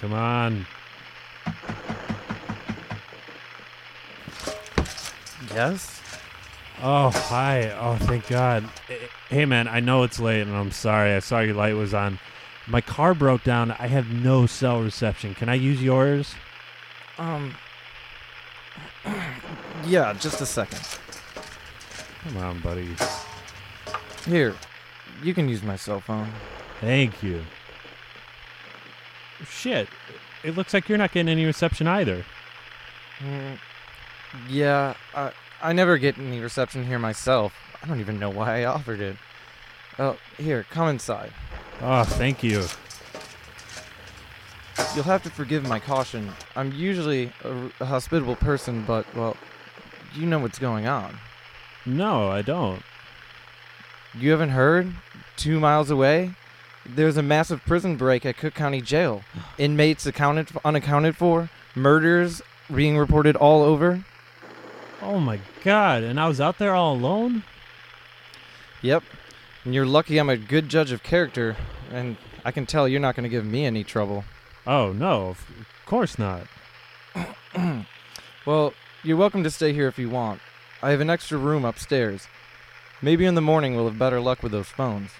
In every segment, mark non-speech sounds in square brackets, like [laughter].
come on. Yes? Oh, hi. Oh, thank God. Eh, Hey, man, I know it's late and I'm sorry. I saw your light was on. My car broke down. I have no cell reception. Can I use yours? Um. [clears throat] yeah, just a second. Come on, buddy. Here, you can use my cell phone. Thank you. Shit. It looks like you're not getting any reception either. Mm, yeah, I, I never get any reception here myself. I don't even know why I offered it. Oh, here, come inside. Oh, thank you. You'll have to forgive my caution. I'm usually a hospitable person, but, well, you know what's going on. No, I don't. You haven't heard? Two miles away? There's a massive prison break at Cook County Jail. Inmates accounted unaccounted for, murders being reported all over. Oh my God. And I was out there all alone? Yep. And you're lucky I'm a good judge of character, and I can tell you're not going to give me any trouble. Oh, no. Of course not. Well, you're welcome to stay here if you want. I have an extra room upstairs. Maybe in the morning we'll have better luck with those phones.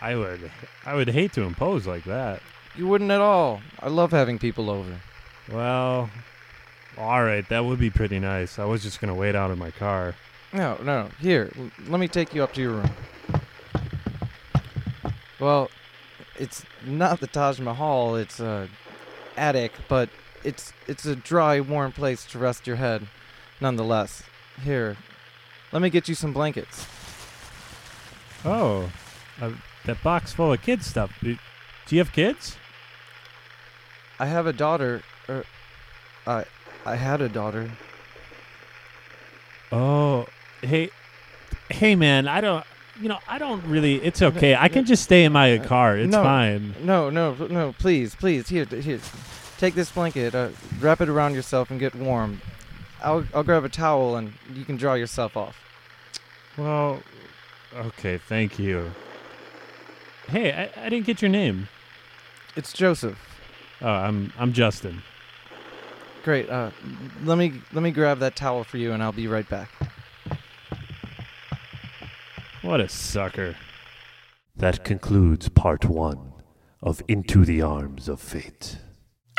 I would I would hate to impose like that. You wouldn't at all. I love having people over. Well, all right, that would be pretty nice. I was just going to wait out in my car. No, no. Here, l- let me take you up to your room. Well, it's not the Taj Mahal. It's a attic, but it's it's a dry, warm place to rest your head, nonetheless. Here, let me get you some blankets. Oh, uh, that box full of kids stuff. Do you have kids? I have a daughter. Er, I I had a daughter. Oh, hey, hey, man, I don't. You know, I don't really. It's okay. I can just stay in my car. It's No. fine. No, no, no. Please, please. Here, here. Take this blanket. Uh, wrap it around yourself and get warm. I'll I'll grab a towel and you can dry yourself off. Well, okay, thank you. Hey, I, I didn't get your name. It's Joseph. Oh, I'm I'm Justin. Great. Uh, let me let me grab that towel for you, and I'll be right back. What a sucker. That concludes part one of Into the Arms of Fate. [laughs]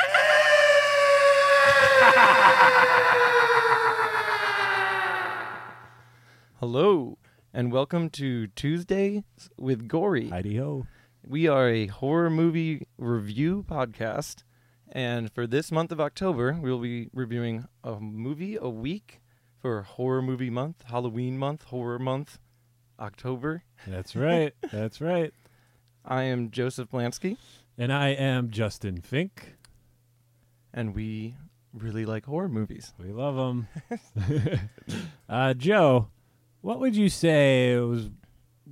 Hello, and welcome to Tuesdays with Gory. Heidi ho. We are a horror movie review podcast, and for this month of October, we'll be reviewing a movie a week for horror movie month, Halloween month, horror month, October. That's right. [laughs] That's right. I am Joseph Blansky, And I am Justin Fink. and we really like horror movies. We love them. [laughs] [laughs] uh, Joe, what would you say was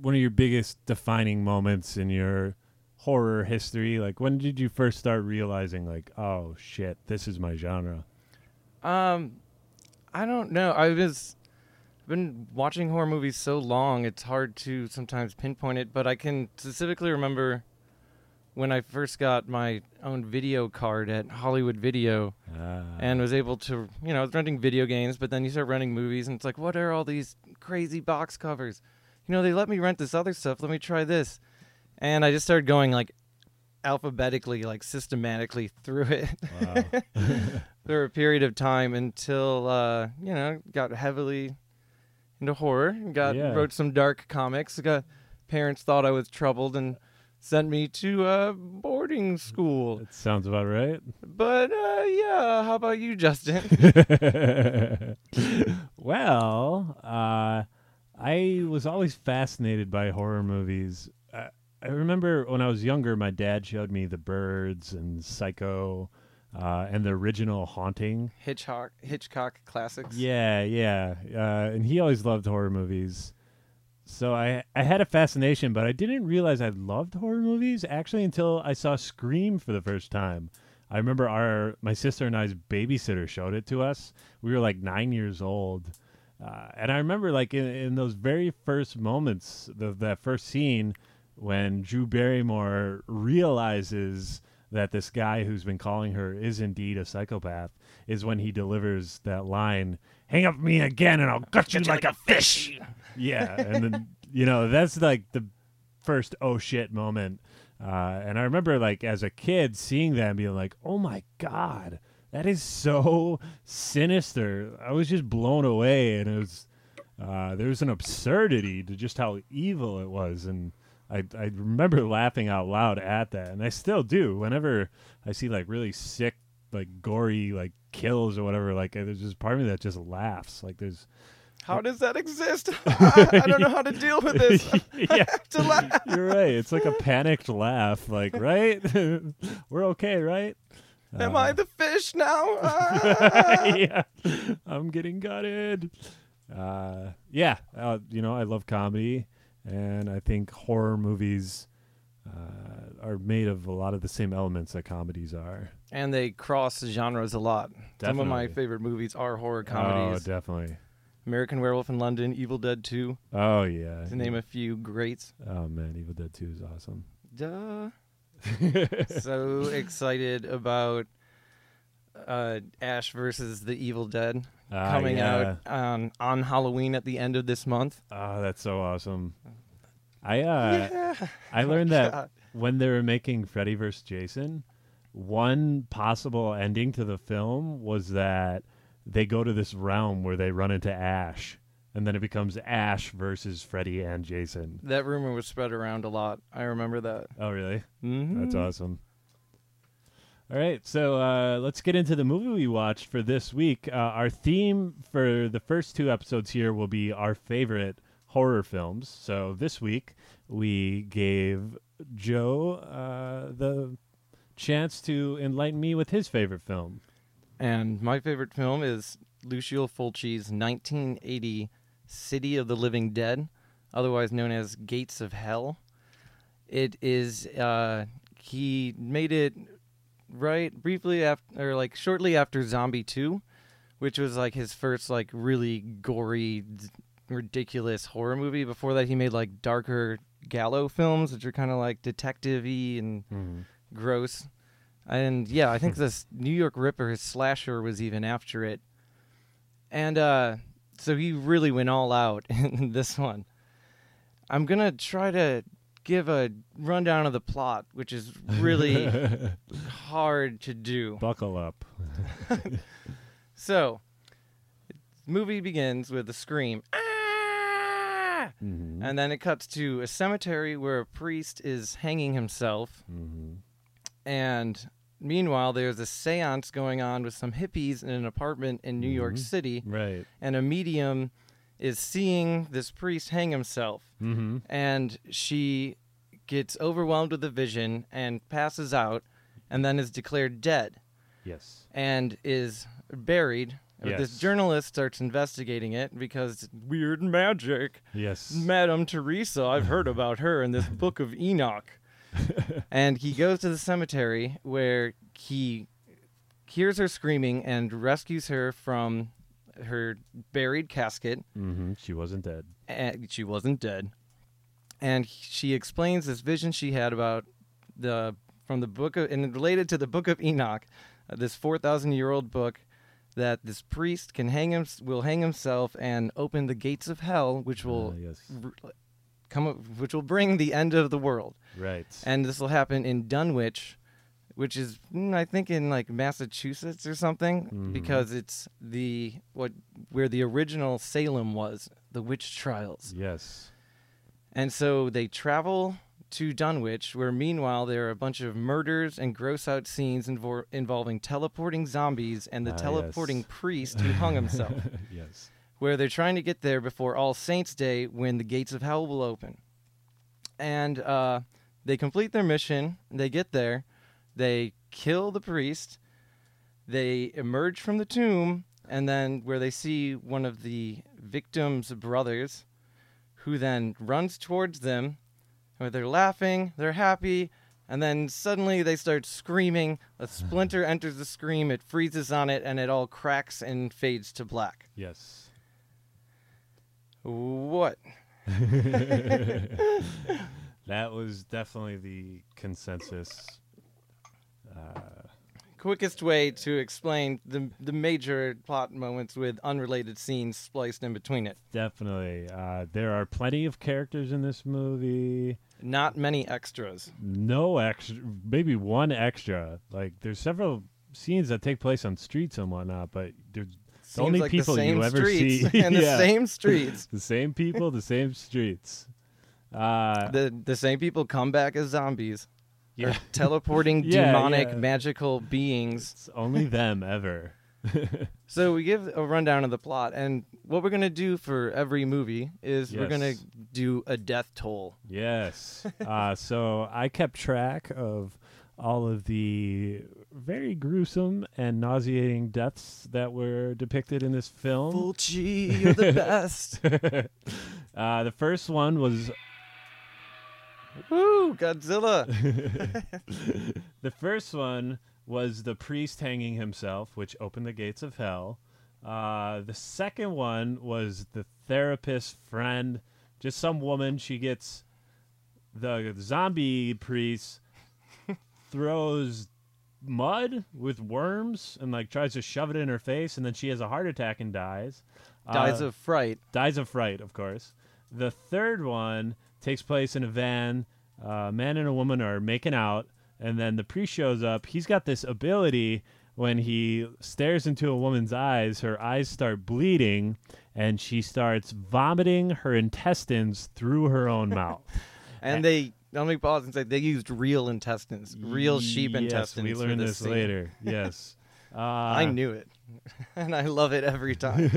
one of your biggest defining moments in your horror history? Like, when did you first start realizing, like, oh shit, this is my genre? Um, I don't know. I was been watching horror movies so long, it's hard to sometimes pinpoint it. But I can specifically remember when I first got my own video card at Hollywood Video Uh, and was able to, you know, I was renting video games. But then you start renting movies, and it's like, what are all these crazy box covers? You know, they let me rent this other stuff. Let me try this, and I just started going like alphabetically, like systematically through it wow. [laughs] for a period of time until uh, you know got heavily into horror. Got Yeah. wrote some dark comics. Got parents thought I was troubled and sent me to uh, boarding school. that sounds about right. But uh, yeah, how about you, Justin? [laughs] [laughs] well, uh, I was always fascinated by horror movies. I, I remember when I was younger, my dad showed me The Birds and Psycho uh, and the original Haunting. Hitchcock Hitchcock classics. Yeah, yeah. Uh, and he always loved horror movies. So I I had a fascination, but I didn't realize I loved horror movies actually until I saw Scream for the first time. I remember our my sister and I's babysitter showed it to us. We were like nine years old, uh, and I remember like in, in those very first moments, the, that first scene when Drew Barrymore realizes that this guy who's been calling her is indeed a psychopath is when he delivers that line, "Hang up me again, and I'll gut you like a fish." Yeah, and then [laughs] you know that's like the first oh shit moment. Uh, and I remember like as a kid seeing that and being like, "Oh my god, that is so sinister." I was just blown away, and it was uh, there was an absurdity to just how evil it was, and I I remember laughing out loud at that, and I still do whenever I see like really sick, like gory, like kills or whatever. Like there's just part of me that just laughs. Like there's How does that exist? [laughs] [laughs] I don't know how to deal with this. [laughs] Yeah, to laugh. you're right. It's like a panicked laugh. Like right, we're okay, right? Am Uh, I the fish now? Ah. yeah, I'm getting gutted. Uh, yeah, uh, you know, I love comedy, and I think horror movies uh, are made of a lot of the same elements that comedies are. and they cross genres a lot. Some of my favorite movies are horror comedies. Oh, definitely. American Werewolf in London, Evil Dead 2, Oh yeah. to name a few greats. Oh man, Evil Dead Two is awesome. Duh. [laughs] so excited about uh, Ash versus the Evil Dead Ah, coming yeah. out on on Halloween at the end of this month. Oh, that's so awesome. I uh, yeah. I learned that God. [laughs] when they were making Freddy vs. Jason, one possible ending to the film was that they go to this realm where they run into Ash, and then it becomes Ash versus Freddy and Jason. That rumor was spread around a lot. I remember that. Oh, really? Mm-hmm. That's awesome. All right, so uh, let's get into the movie we watched for this week. Uh, our theme for the first two episodes here will be our favorite horror films. So this week we gave Joe uh, the chance to enlighten me with his favorite film. And my favorite film is Lucio Fulci's 1980 City of the Living Dead, otherwise known as Gates of Hell. It is uh, he made it right briefly after, or like shortly after Zombie 2, which was like his first like really gory, d- ridiculous horror movie. Before that, he made like darker giallo films, which are kind of like detective-y and gross. And yeah, I think this [laughs] New York Ripper, his slasher, was even after it. And uh, so he really went all out [laughs] in this one. I'm gonna try to give a rundown of the plot, which is really [laughs] hard to do. Buckle up. [laughs] So, movie begins with a scream, "Ah!" Mhm. and then it cuts to a cemetery where a priest is hanging himself. Mhm. And meanwhile, there's a seance going on with some hippies in an apartment in New York Mhm. City, Right. and a medium is seeing this priest hang himself, Mm-hmm. and she gets overwhelmed with the vision and passes out, and then is declared dead Yes. and is buried. Yes. This journalist starts investigating it because weird magic. Yes. Madame Teresa, I've heard about her in this book of Enoch. [laughs] and he goes to the cemetery where he hears her screaming and rescues her from her buried casket. mm-hmm. She wasn't dead. And she wasn't dead. And she explains this vision she had about the from the book of and related to the book of Enoch, uh, this 4,000 year old book that this priest can hang him will hang himself and open the gates of hell which will Uh, yes. r- come up, which will bring the end of the world. Right. And this will happen in Dunwich, which is mm, I think in like Massachusetts or something, Mhm. because it's the what where the original Salem was, the witch trials. yes. And so they travel to Dunwich, where meanwhile there are a bunch of murders and gross out scenes invor- involving teleporting zombies and the Ah, yes. teleporting priest [laughs] who hung himself yes. where they're trying to get there before All Saints Day when the gates of hell will open. And uh, they complete their mission. They get there. They kill the priest. They emerge from the tomb. And then, where they see one of the victim's brothers, who then runs towards them. Where they're laughing, they're happy, and then suddenly they start screaming. A [sighs] splinter enters the scream, it freezes on it, and it all cracks and fades to black. Yes. What? [laughs] [laughs] that was definitely the consensus Quickest way to explain the the major plot moments with unrelated scenes spliced in between it. definitely. Uh, there are plenty of characters in this movie. Not many extras. No extra, maybe one extra. Like there's several scenes that take place on streets and whatnot, but there's Seems only like people the you ever see- [laughs] [laughs] and the Yeah. same [laughs] streets. the same people, the same streets. Uh, The the same people come back as zombies. Or [laughs] teleporting Yeah, demonic yeah. magical beings. it's only them ever. [laughs] So we give a rundown of the plot, and what we're gonna do for every movie is we're gonna do a death toll. Yes. [laughs] uh, so I kept track of all of the very gruesome and nauseating deaths that were depicted in this film. Fulci, you're the best. uh, the first one was Woo, Godzilla. [laughs] the first one was the priest hanging himself, which opened the gates of hell. Uh, the second one was the therapist friend, just some woman. She gets the zombie priest [laughs] throws mud with worms and like tries to shove it in her face, and then she has a heart attack and dies. Dies Uh, of fright. dies of fright, of course. The third one takes place in a van. A man and a woman are making out, and then the priest shows up. He's got this ability when he stares into a woman's eyes, her eyes start bleeding, and she starts vomiting her intestines through her own mouth. [laughs] And they let me pause and say they used real intestines, real sheep yes, intestines. We learned this this later. [laughs] Yes. Uh, I knew it, [laughs] and I love it every time.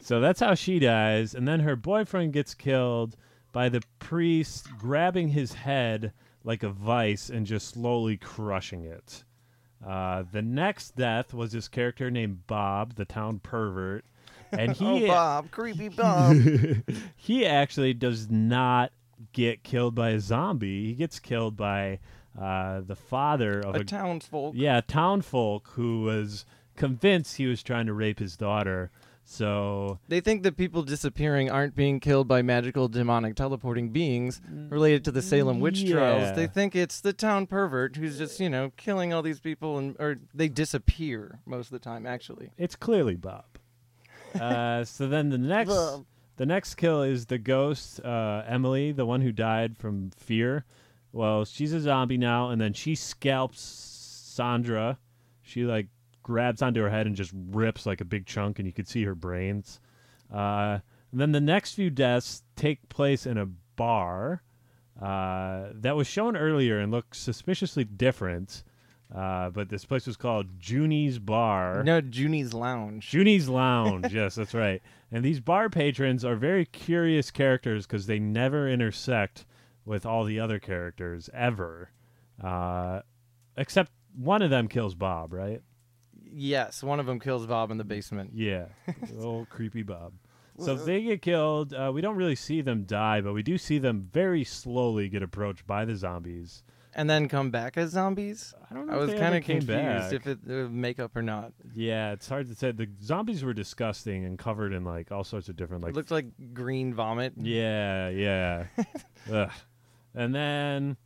So that's how she dies, and then her boyfriend gets killed by the priest grabbing his head like a vice and just slowly crushing it. Uh, the next death was this character named Bob, the town pervert, and [laughs] he oh, Bob, creepy [laughs] Bob. [laughs] he actually does not get killed by a zombie. He gets killed by uh, the father of a a townsfolk. yeah, townfolk who was convinced he was trying to rape his daughter. So They think that people disappearing aren't being killed by magical demonic teleporting beings related to the Salem witch Yeah. trials. They think it's the town pervert who's just, you know, killing all these people and or they disappear most of the time actually. it's clearly Bob. [laughs] Uh, so then the next Bob. the next kill is the ghost uh, Emily, the one who died from fear. Well, she's a zombie now, and then she scalps Sandra. She like grabs onto her head and just rips like a big chunk, and you could see her brains. Uh, and then the next few deaths take place in a bar uh, that was shown earlier and looked suspiciously different. Uh, but this place was called Junie's Bar. No, Junie's Lounge. Junie's Lounge. [laughs] yes, that's right. And these bar patrons are very curious characters because they never intersect with all the other characters ever. Uh, except one of them kills Bob, right? Yes, one of them kills Bob in the basement. Yeah. [laughs] Old creepy Bob. So if they get killed, uh, we don't really see them die, but we do see them very slowly get approached by the zombies. And then come back as zombies? I don't know I if was kind of confused back. if it uh, makeup or not. Yeah, it's hard to say. The zombies were disgusting and covered in like all sorts of different like it looked like green vomit. Yeah, yeah. [laughs] Ugh. And then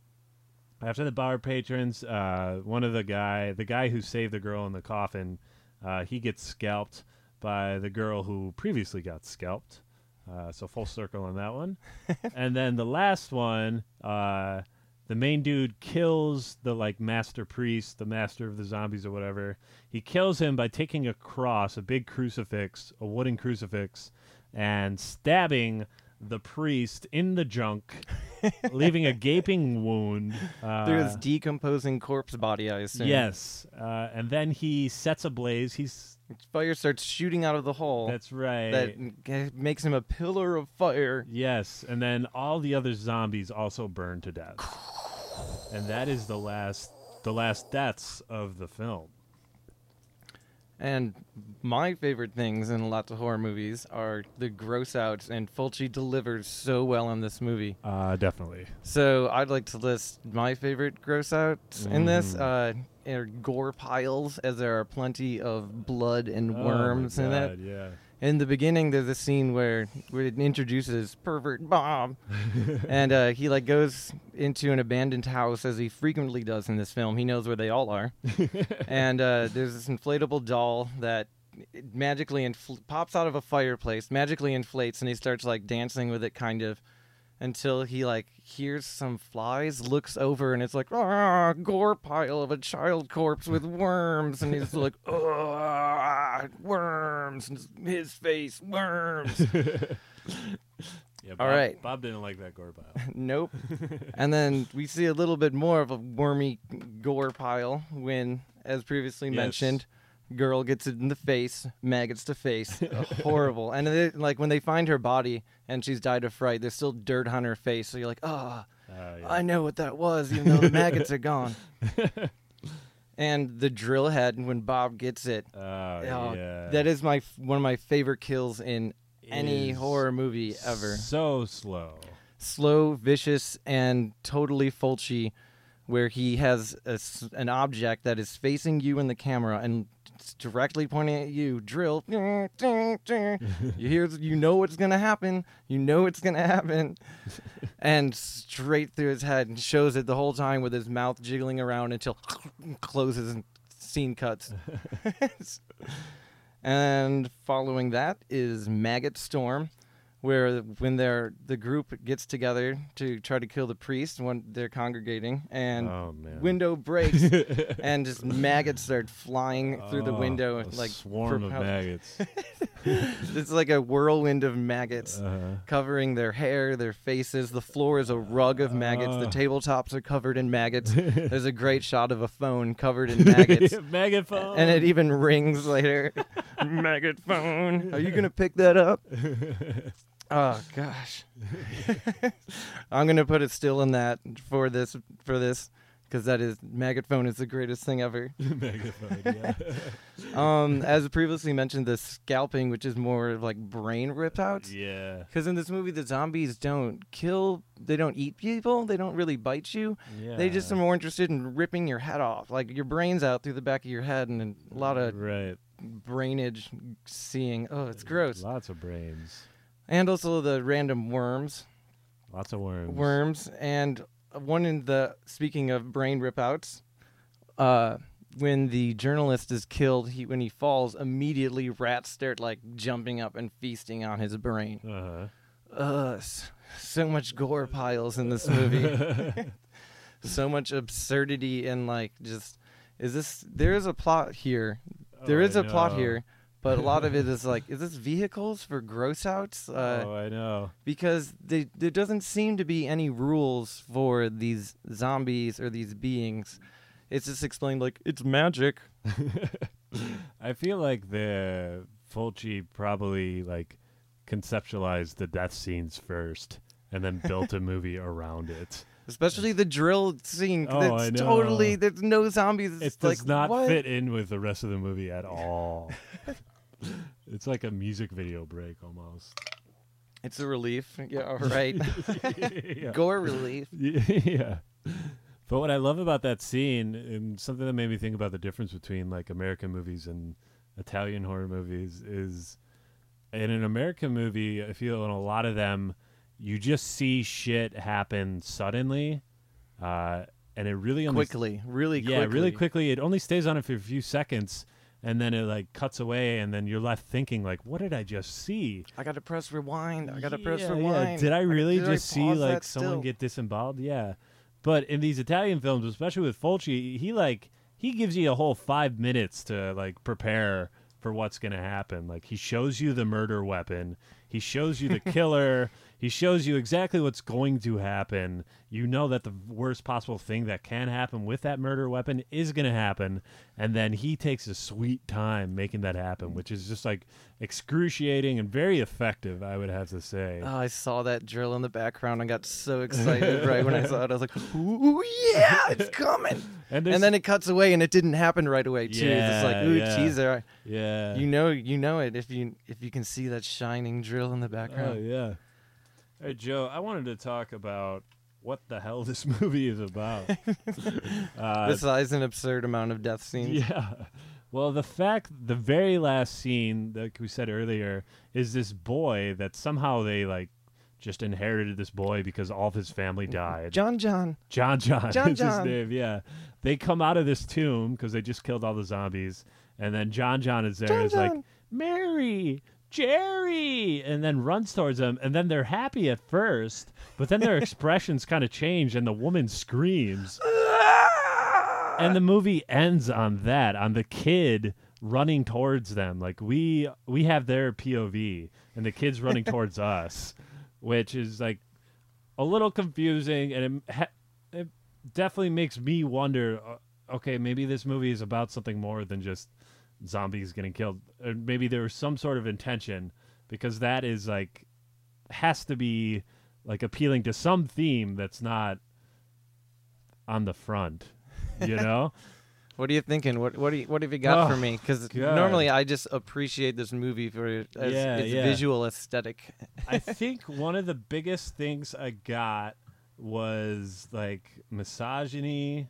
after the bar patrons, uh, one of the guy, the guy who saved the girl in the coffin, uh, he gets scalped by the girl who previously got scalped. Uh, so full circle on that one. [laughs] and then the last one, uh, the main dude kills the like master priest, the master of the zombies or whatever. He kills him by taking a cross, a big crucifix, a wooden crucifix, and stabbing the priest in the junk, [laughs] [laughs] leaving a gaping wound. Uh, Through his decomposing corpse body, I assume. yes, uh, and then he sets ablaze. He's Fire starts shooting out of the hole. that's right. that makes him a pillar of fire. Yes, and then all the other zombies also burn to death. And that is the last the last deaths of the film. And my favorite things in lots of horror movies are the gross outs, and Fulci delivers so well in this movie. Uh definitely. So I'd like to list my favorite gross outs in this. Mm. Uh, are gore piles, as there are plenty of blood and Oh, worms in it. Yeah. In the beginning, there's a scene where, where it introduces pervert Bob, [laughs] and uh, he like goes into an abandoned house as he frequently does in this film. He knows where they all are, [laughs] and uh, there's this inflatable doll that magically infl- pops out of a fireplace, magically inflates, and he starts like dancing with it, kind of, until he like hears some flies, looks over, and it's like ah, gore pile of a child corpse with [laughs] worms, and he's like ah, worms, and his face worms. [laughs] Yeah, All Bob, right. Bob didn't like that gore pile. [laughs] nope. and then we see a little bit more of a wormy gore pile when, as previously Yes. mentioned, girl gets it in the face, maggots to face, [laughs] horrible. And they, like when they find her body and she's died of fright, there's still dirt on her face. So you're like, ah, Uh, yeah. I know what that was, even though the [laughs] maggots are gone. [laughs] and the drill head when Bob gets it. Oh, oh, yeah. That is my f- one of my favorite kills in any horror movie ever. So slow. slow, vicious, and totally Fulci, where he has a an object that is facing you in the camera and it's directly pointing at you. Drill. [laughs] you hear, you know what's gonna happen. You know it's gonna happen, [laughs] and straight through his head and shows it the whole time with his mouth jiggling around until [laughs] closes and scene cuts. and following that is Maggot Storm, where when they're the group gets together to try to kill the priest when they're congregating, and oh window breaks [laughs] and just maggots start flying through the Oh, window a like swarm of maggots. [laughs] it's like a whirlwind of maggots uh, covering their hair, their faces. The floor is a rug of maggots. The Ah. tabletops are covered in maggots. [laughs] There's a great shot of a phone covered in maggots. Maggot phone. And it even rings later. Maggot phone. Are you gonna pick that up? Oh [laughs] gosh. [laughs] I'm gonna put it still in that for this for this because that is maggot phone is the greatest thing ever. [laughs] Maggot phone. Yeah. Um, as previously mentioned, the scalping, which is more of like brain rip outs. yeah. Because in this movie, the zombies don't kill, they don't eat people, they don't really bite you. Yeah. They just are more interested in ripping your head off, like your brains out through the back of your head, and a lot of right. brainage seeing. Oh, it's gross. Lots of brains. And also the random worms, Lots of worms. worms, and one in the speaking of brain ripouts. Uh, when the journalist is killed, he when he falls, immediately rats start like jumping up and feasting on his brain. Uh-huh. Ugh, s- so much gore piles in this movie. [laughs] so much absurdity and like just is this there is a plot here. There Oh, is a plot here, but a lot of it [laughs] is like is this vehicles for gross outs? Uh, oh, I know. because they, there doesn't seem to be any rules for these zombies or these beings. It's just explained like it's magic. [laughs] I feel like the Fulci probably like conceptualized the death scenes first and then built a [laughs] movie around it. Especially the drill scene. Oh, that's I know. totally there's no zombies. It It's does like, not what? fit in with the rest of the movie at all. [laughs] it's like a music video break almost. It's a relief. Yeah, all [laughs] right. yeah. [laughs] Gore relief. yeah. But what I love about that scene, and something that made me think about the difference between like American movies and Italian horror movies, is in an American movie, I feel in a lot of them, you just see shit happen suddenly, uh, and it really only Quickly, really yeah, quickly. really quickly. It only stays on it for a few seconds, and then it like cuts away, and then you're left thinking like, "What did I just see?" I gotta press rewind. I gotta press Yeah, yeah. rewind. Did I really did I just see like someone still? get disemboweled? Yeah. But in these Italian films, especially with Fulci, he like he gives you a whole five minutes to like prepare for what's gonna happen. Like he shows you the murder weapon, he shows you the [laughs] killer, he shows you exactly what's going to happen. You know that the worst possible thing that can happen with that murder weapon is gonna happen, and then he takes a sweet time making that happen, which is just like excruciating and very effective. I would have to say. Oh, I saw that drill in the background. I got so [laughs] excited right when I saw it. I was like, "Ooh, yeah, it's [laughs] coming!" and, and then it cuts away, and it didn't happen right away too. it's like, Yeah, "Ooh, yeah. teaser." yeah, You know, you know it if you if you can see that shining drill in the Oh background. yeah. Hey Joe, I wanted to talk about what the hell this [laughs] movie is about. [laughs] uh, Besides an absurd amount of death scenes. yeah. Well, the fact, the very last scene, like we said earlier, is this boy that somehow they like just inherited this boy because all of his family died. John John. John John, John is John. his name. Yeah, they come out of this tomb because they just killed all the zombies, and then John John is there. John and is like Mary, Jerry, and then runs towards them, and then they're happy at first, but then their [laughs] expressions kind of change, and the woman screams, [laughs] and the movie ends on that, on the kid running towards them. Like we we have their POV, and the kid's running [laughs] towards us, which is like a little confusing, and it, ha- it definitely makes me wonder. Uh, okay, maybe this movie is about something more than just zombies getting killed. Or maybe there was some sort of intention because that is like has to be like appealing to some theme that's not on the front. You [laughs] know? What are you thinking? What what do you, what have you got for Oh, me? Because normally I just appreciate this movie for its, Yeah, its yeah. visual aesthetic. I [laughs] think one of the biggest things I got was like misogyny,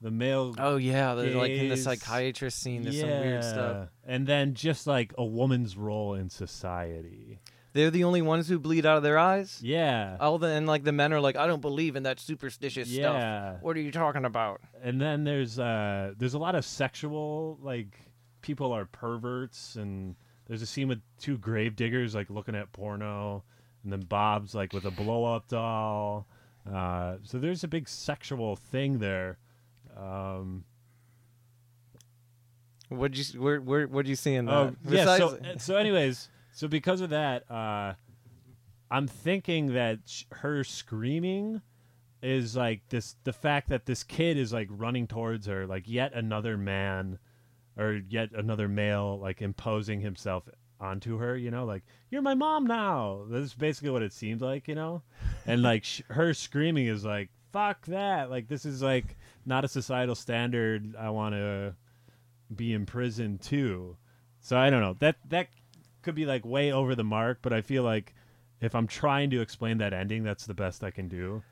the male Oh yeah, the, like in the psychiatrist scene, there's some weird stuff. And then just like a woman's role in society. They're the only ones who bleed out of their eyes. Yeah. All the and like the men are like, I don't believe in that superstitious stuff. yeah. What are you talking about? And then there's uh there's a lot of sexual like people are perverts and there's a scene with two grave diggers like looking at porno and then Bob's like with a blow up doll. Uh so there's a big sexual thing there. Um What'd you where where what'd you see in that? Oh, yeah. So, so, anyways, so because of that, uh, I'm thinking that sh- her screaming is like this the fact that this kid is like running towards her, like yet another man or yet another male, like imposing himself onto her, you know, like, you're my mom now. That's basically what it seemed like, you know? And like sh- her screaming is like, fuck that. Like, this is like not a societal standard I want to be in prison too. So I don't know. That that could be like way over the mark, but I feel like if I'm trying to explain that ending, that's the best I can do.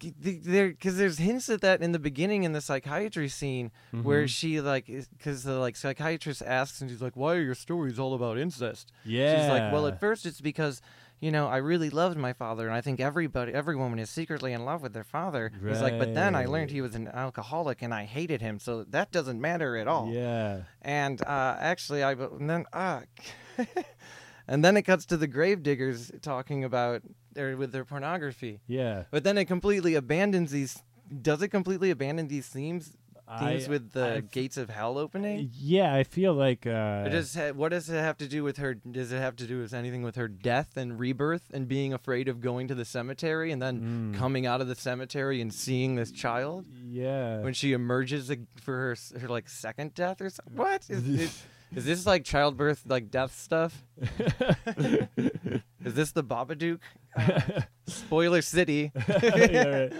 There because there's hints at that in the beginning in the psychiatry scene where Mhm. she like because the like psychiatrist asks and she's like why are your stories all about incest Yeah. she's like well at first it's because you know i really loved my father and i think everybody every woman is secretly in love with their father he's like but then i learned he was an alcoholic and i hated him so that doesn't matter at all Yeah. and uh, actually, I and then uh, [laughs] and then it cuts to the gravediggers talking about their with their pornography. Yeah. But then it completely abandons these. Does it completely abandon these themes? Themes I- with the I- gates of hell opening. Yeah, I feel like uh does ha- what does it have to do with her? Does it have to do with anything with her death and rebirth and being afraid of going to the cemetery and then Mm. coming out of the cemetery and seeing this child yeah. when she emerges for her her like second death or something? What is, [laughs] is, is this like childbirth like death stuff? [laughs] Is this the Babadook? Uh, spoiler City. [laughs] Yeah, right.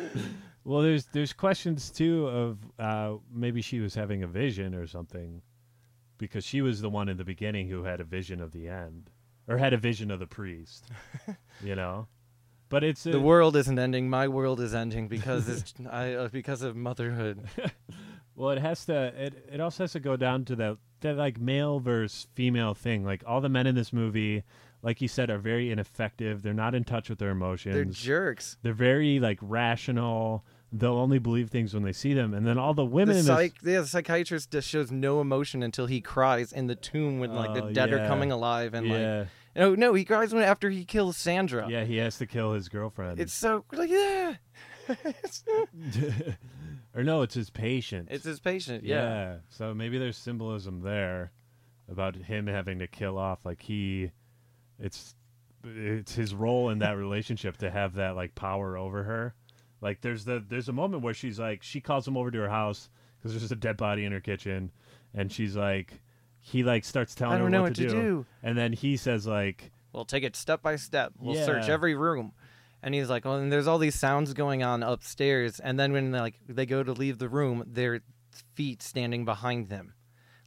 Well, there's there's questions too of uh, maybe she was having a vision or something, because she was the one in the beginning who had a vision of the end, or had a vision of the priest, [laughs] you know. But it's the world isn't ending. My world is ending because it's [laughs] I, uh, because of motherhood. [laughs] Well, it has to. It it also has to go down to that that like male versus female thing. Like all the men in this movie, like you said, are very ineffective. They're not in touch with their emotions. They're jerks. They're very like rational. They'll only believe things when they see them. And then all the women The, in this. yeah, the psychiatrist just shows no emotion until he cries in the tomb when like the Oh, dead are coming alive and like yeah, no no he cries when after he kills Sandra. yeah, he has to kill his girlfriend. It's so like yeah. [laughs] [laughs] or no, it's his patient. it's his patient. Yeah. So maybe there's symbolism there about him having to kill off like he it's it's his role in that relationship to have that like power over her. Like there's the there's a moment where she's like she calls him over to her house cuz there's just a dead body in her kitchen and she's like he like starts telling I don't her know what, what to, to do. And then he says like We'll take it step by step. We'll search every room. And he's like, well, and there's all these sounds going on upstairs. And then when like they go to leave the room, their feet standing behind them,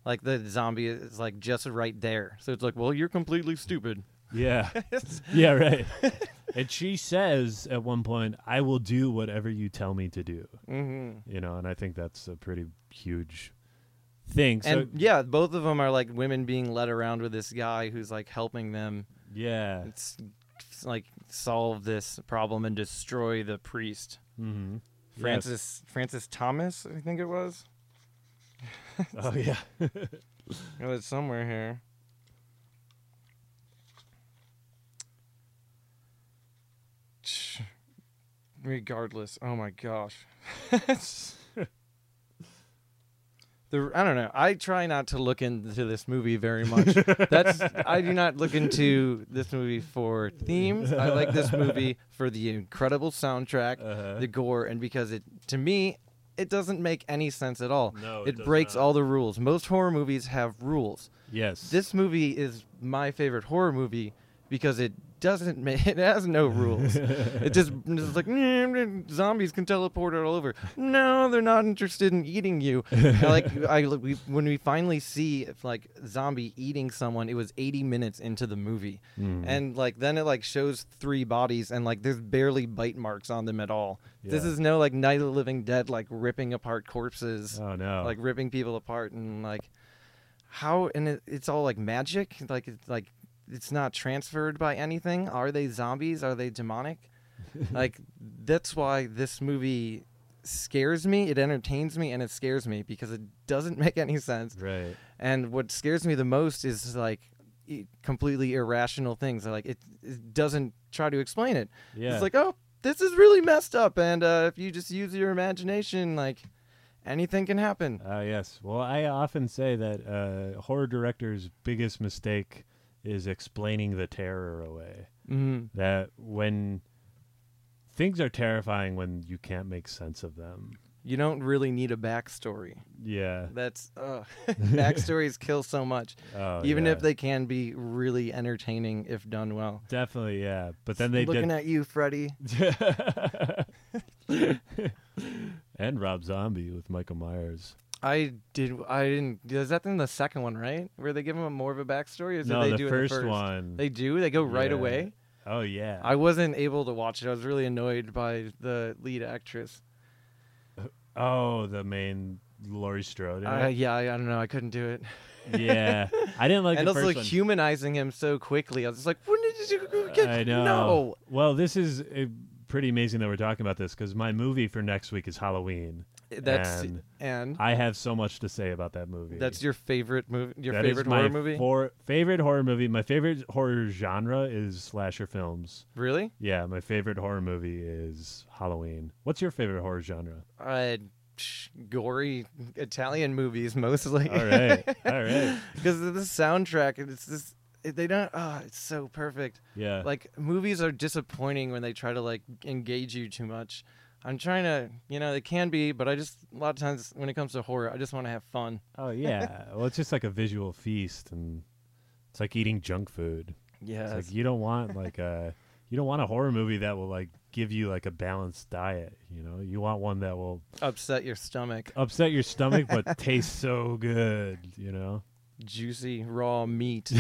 like the zombie is like just right there. So it's like, well, you're completely stupid. Yeah. [laughs] yeah, right. [laughs] and she says at one point, "I will do whatever you tell me to do." hmm you know and i think that's a pretty huge thing. So and yeah, both of them are like women being led around with this guy who's like helping them. yeah. It's, it's like solve this problem and destroy the priest. Mm-hmm. Francis Francis Thomas, I think it was. Oh yeah. [laughs] It was somewhere here. Regardless, oh my gosh. [laughs] the I don't know. I try not to look into this movie very much. [laughs] That's I do not look into this movie for themes. I like this movie for the incredible soundtrack, Uh-huh. the gore, and because it to me it doesn't make any sense at all. No, it does breaks not. all the rules. Most horror movies have rules. Yes. This movie is my favorite horror movie because it doesn't ma- [laughs] it has no rules. it just [laughs] it's like "Mm, zombies can teleport all over. No, they're not interested in eating you. Like [laughs] I we, when we finally see if like zombie eating someone, it was 80 minutes into the movie. Mm. And like then it like shows three bodies and like there's barely bite marks on them at all. This is no like Night of the Living Dead like ripping apart corpses oh no. like ripping people apart and like how and it, it's all like magic like it's like it's not transferred by anything are they zombies are they demonic [laughs] like that's why this movie scares me it entertains me and it scares me because it doesn't [laughs] make any sense right. and what scares me the most is like completely irrational things like it, it doesn't try to explain it Yeah. it's like, oh, this is really messed up, and uh, if you just use your imagination, like anything can happen. Uh, yes. Well, I often say that uh, horror directors' biggest mistake is explaining the terror away. Mm-hmm. That when things are terrifying when you can't make sense of them. You don't really need a backstory. Yeah. That's uh, [laughs] [laughs] backstories kill so much, Oh, even yeah. if they can be really entertaining if done well. Definitely, yeah. But then they looking did. at you, Freddy. [laughs] and Rob Zombie with Michael Myers. I did. I didn't. Is that in the second one, right? Where they give him a more of a backstory? Or is no, they the do first, the first one. They do. They go right Yeah. away. oh yeah. I wasn't able to watch it. I was really annoyed by the lead actress. oh, the main Laurie Strode. Uh, yeah, I, I don't know. I couldn't do it. yeah. [laughs] I didn't like and the also like humanizing him so quickly. I was just like, when did you get? I know. No. Well, this is uh, pretty amazing that we're talking about this because my movie for next week is Halloween. That's And and I have so much to say about that movie. that's your favorite movie. Your That favorite horror movie? For, favorite horror movie. My favorite horror genre is slasher films. really? Yeah, my favorite horror movie is Halloween. What's your favorite horror genre? Uh, gory Italian movies mostly. All right, all [laughs] right. Because of the soundtrack, it's this. They don't. Oh, it's so perfect. Yeah, Like movies are disappointing when they try to like engage you too much. I'm trying to, you know, it can be, but I just a lot of times when it comes to horror, I just want to have fun. oh yeah. [laughs] well, it's just like a visual feast, and it's like eating junk food. Yeah. It's like you don't want [laughs] like a you don't want a horror movie that will like give you like a balanced diet. You know, you want one that will upset your stomach. upset your stomach but [laughs] taste so good. You know, Juicy raw meat.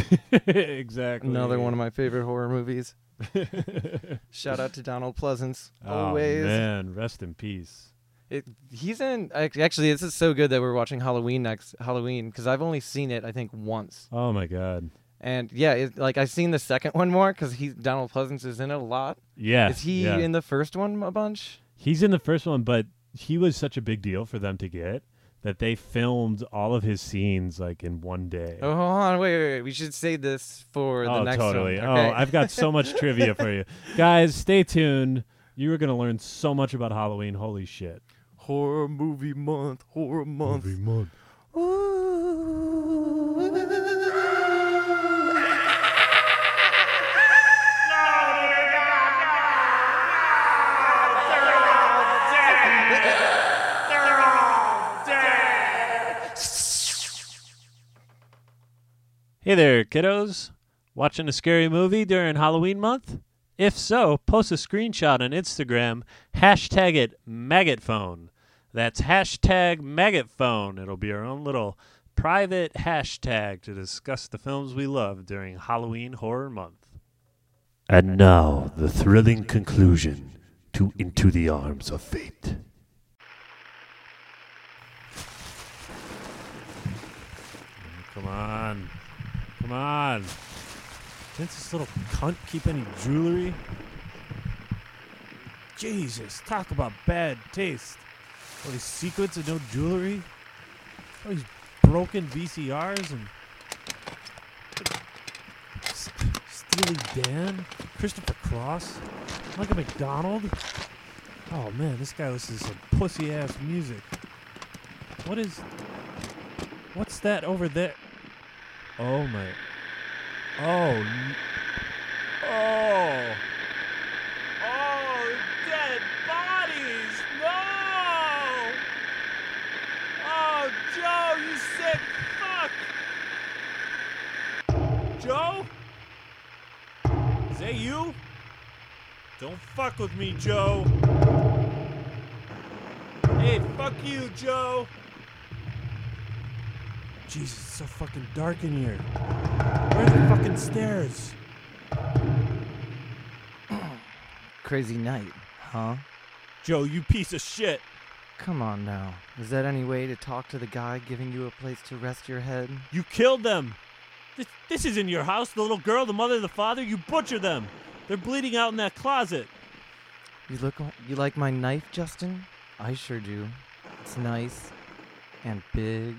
exactly. Another one of my favorite horror movies. [laughs] Shout out to Donald Pleasence. Oh Always. man, rest in peace. It, he's in. Actually, this is so good that we're watching Halloween next Halloween because I've only seen it I think once. Oh my god. And yeah, it, like I've seen the second one more because he Donald Pleasence is in it a lot. Yeah. is he yeah. in the first one a bunch? He's in the first one, but he was such a big deal for them to get that they filmed all of his scenes like in one day. Oh, hold on, wait, wait, wait. We should save this for the Oh, next totally. one. Okay? Oh, I've got so [laughs] much trivia for you. Guys, stay tuned. You are going to learn so much about Halloween. Holy shit. horror movie month. Horror month. month. Hey there, kiddos. Watching a scary movie during Halloween month? If so, post a screenshot on Instagram, hashtag it maggotphone. That's hashtag maggotphone. It'll be our own little private hashtag to discuss the films we love during Halloween Horror Month. And now, the thrilling conclusion to Into the Arms of Fate. Come on. Come on. Didn't this little cunt keep any jewelry? Jesus, talk about bad taste. All these secrets and no jewelry. All these broken VCRs and Steely Dan, Christopher Cross, Michael McDonald. Oh man, this guy listens to pussy ass music. What is? What's that over there? Oh my. Oh. Oh. Oh, dead bodies! No! Oh, Joe, you sick fuck! Joe? Is that you? Don't fuck with me, Joe. Hey, fuck you, Joe. Jesus, it's so fucking dark in here. Where are the fucking stairs? [clears throat] Crazy night, huh? Joe, you piece of shit. Come on now. Is that any way to talk to the guy giving you a place to rest your head? You killed them. This, this isn't your house. The little girl, the mother, the father, you butchered them. They're bleeding out in that closet. You look you like my knife, Justin? I sure do. It's nice and big.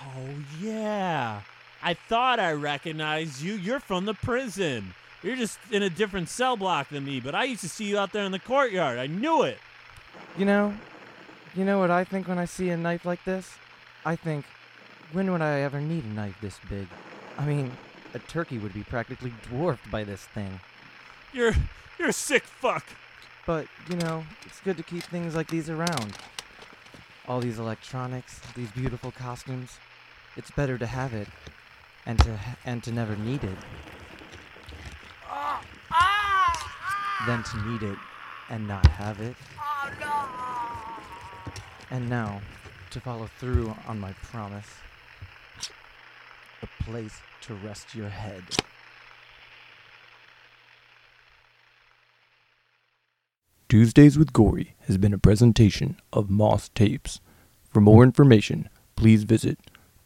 Oh, yeah. I thought I recognized you. You're from the prison. You're just in a different cell block than me, but I used to see you out there in the courtyard. I knew it. You know, you know what I think when I see a knife like this? I think, when would I ever need a knife this big? I mean, a turkey would be practically dwarfed by this thing. You're you're a sick fuck. But, you know, it's good to keep things like these around. All these electronics, these beautiful costumes. It's better to have it and to and to never need it than to need it and not have it. And now, to follow through on my promise, a place to rest your head. Tuesdays with Gory has been a presentation of Moss Tapes. For more information, please visit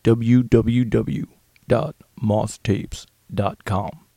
www.mosstapes.com.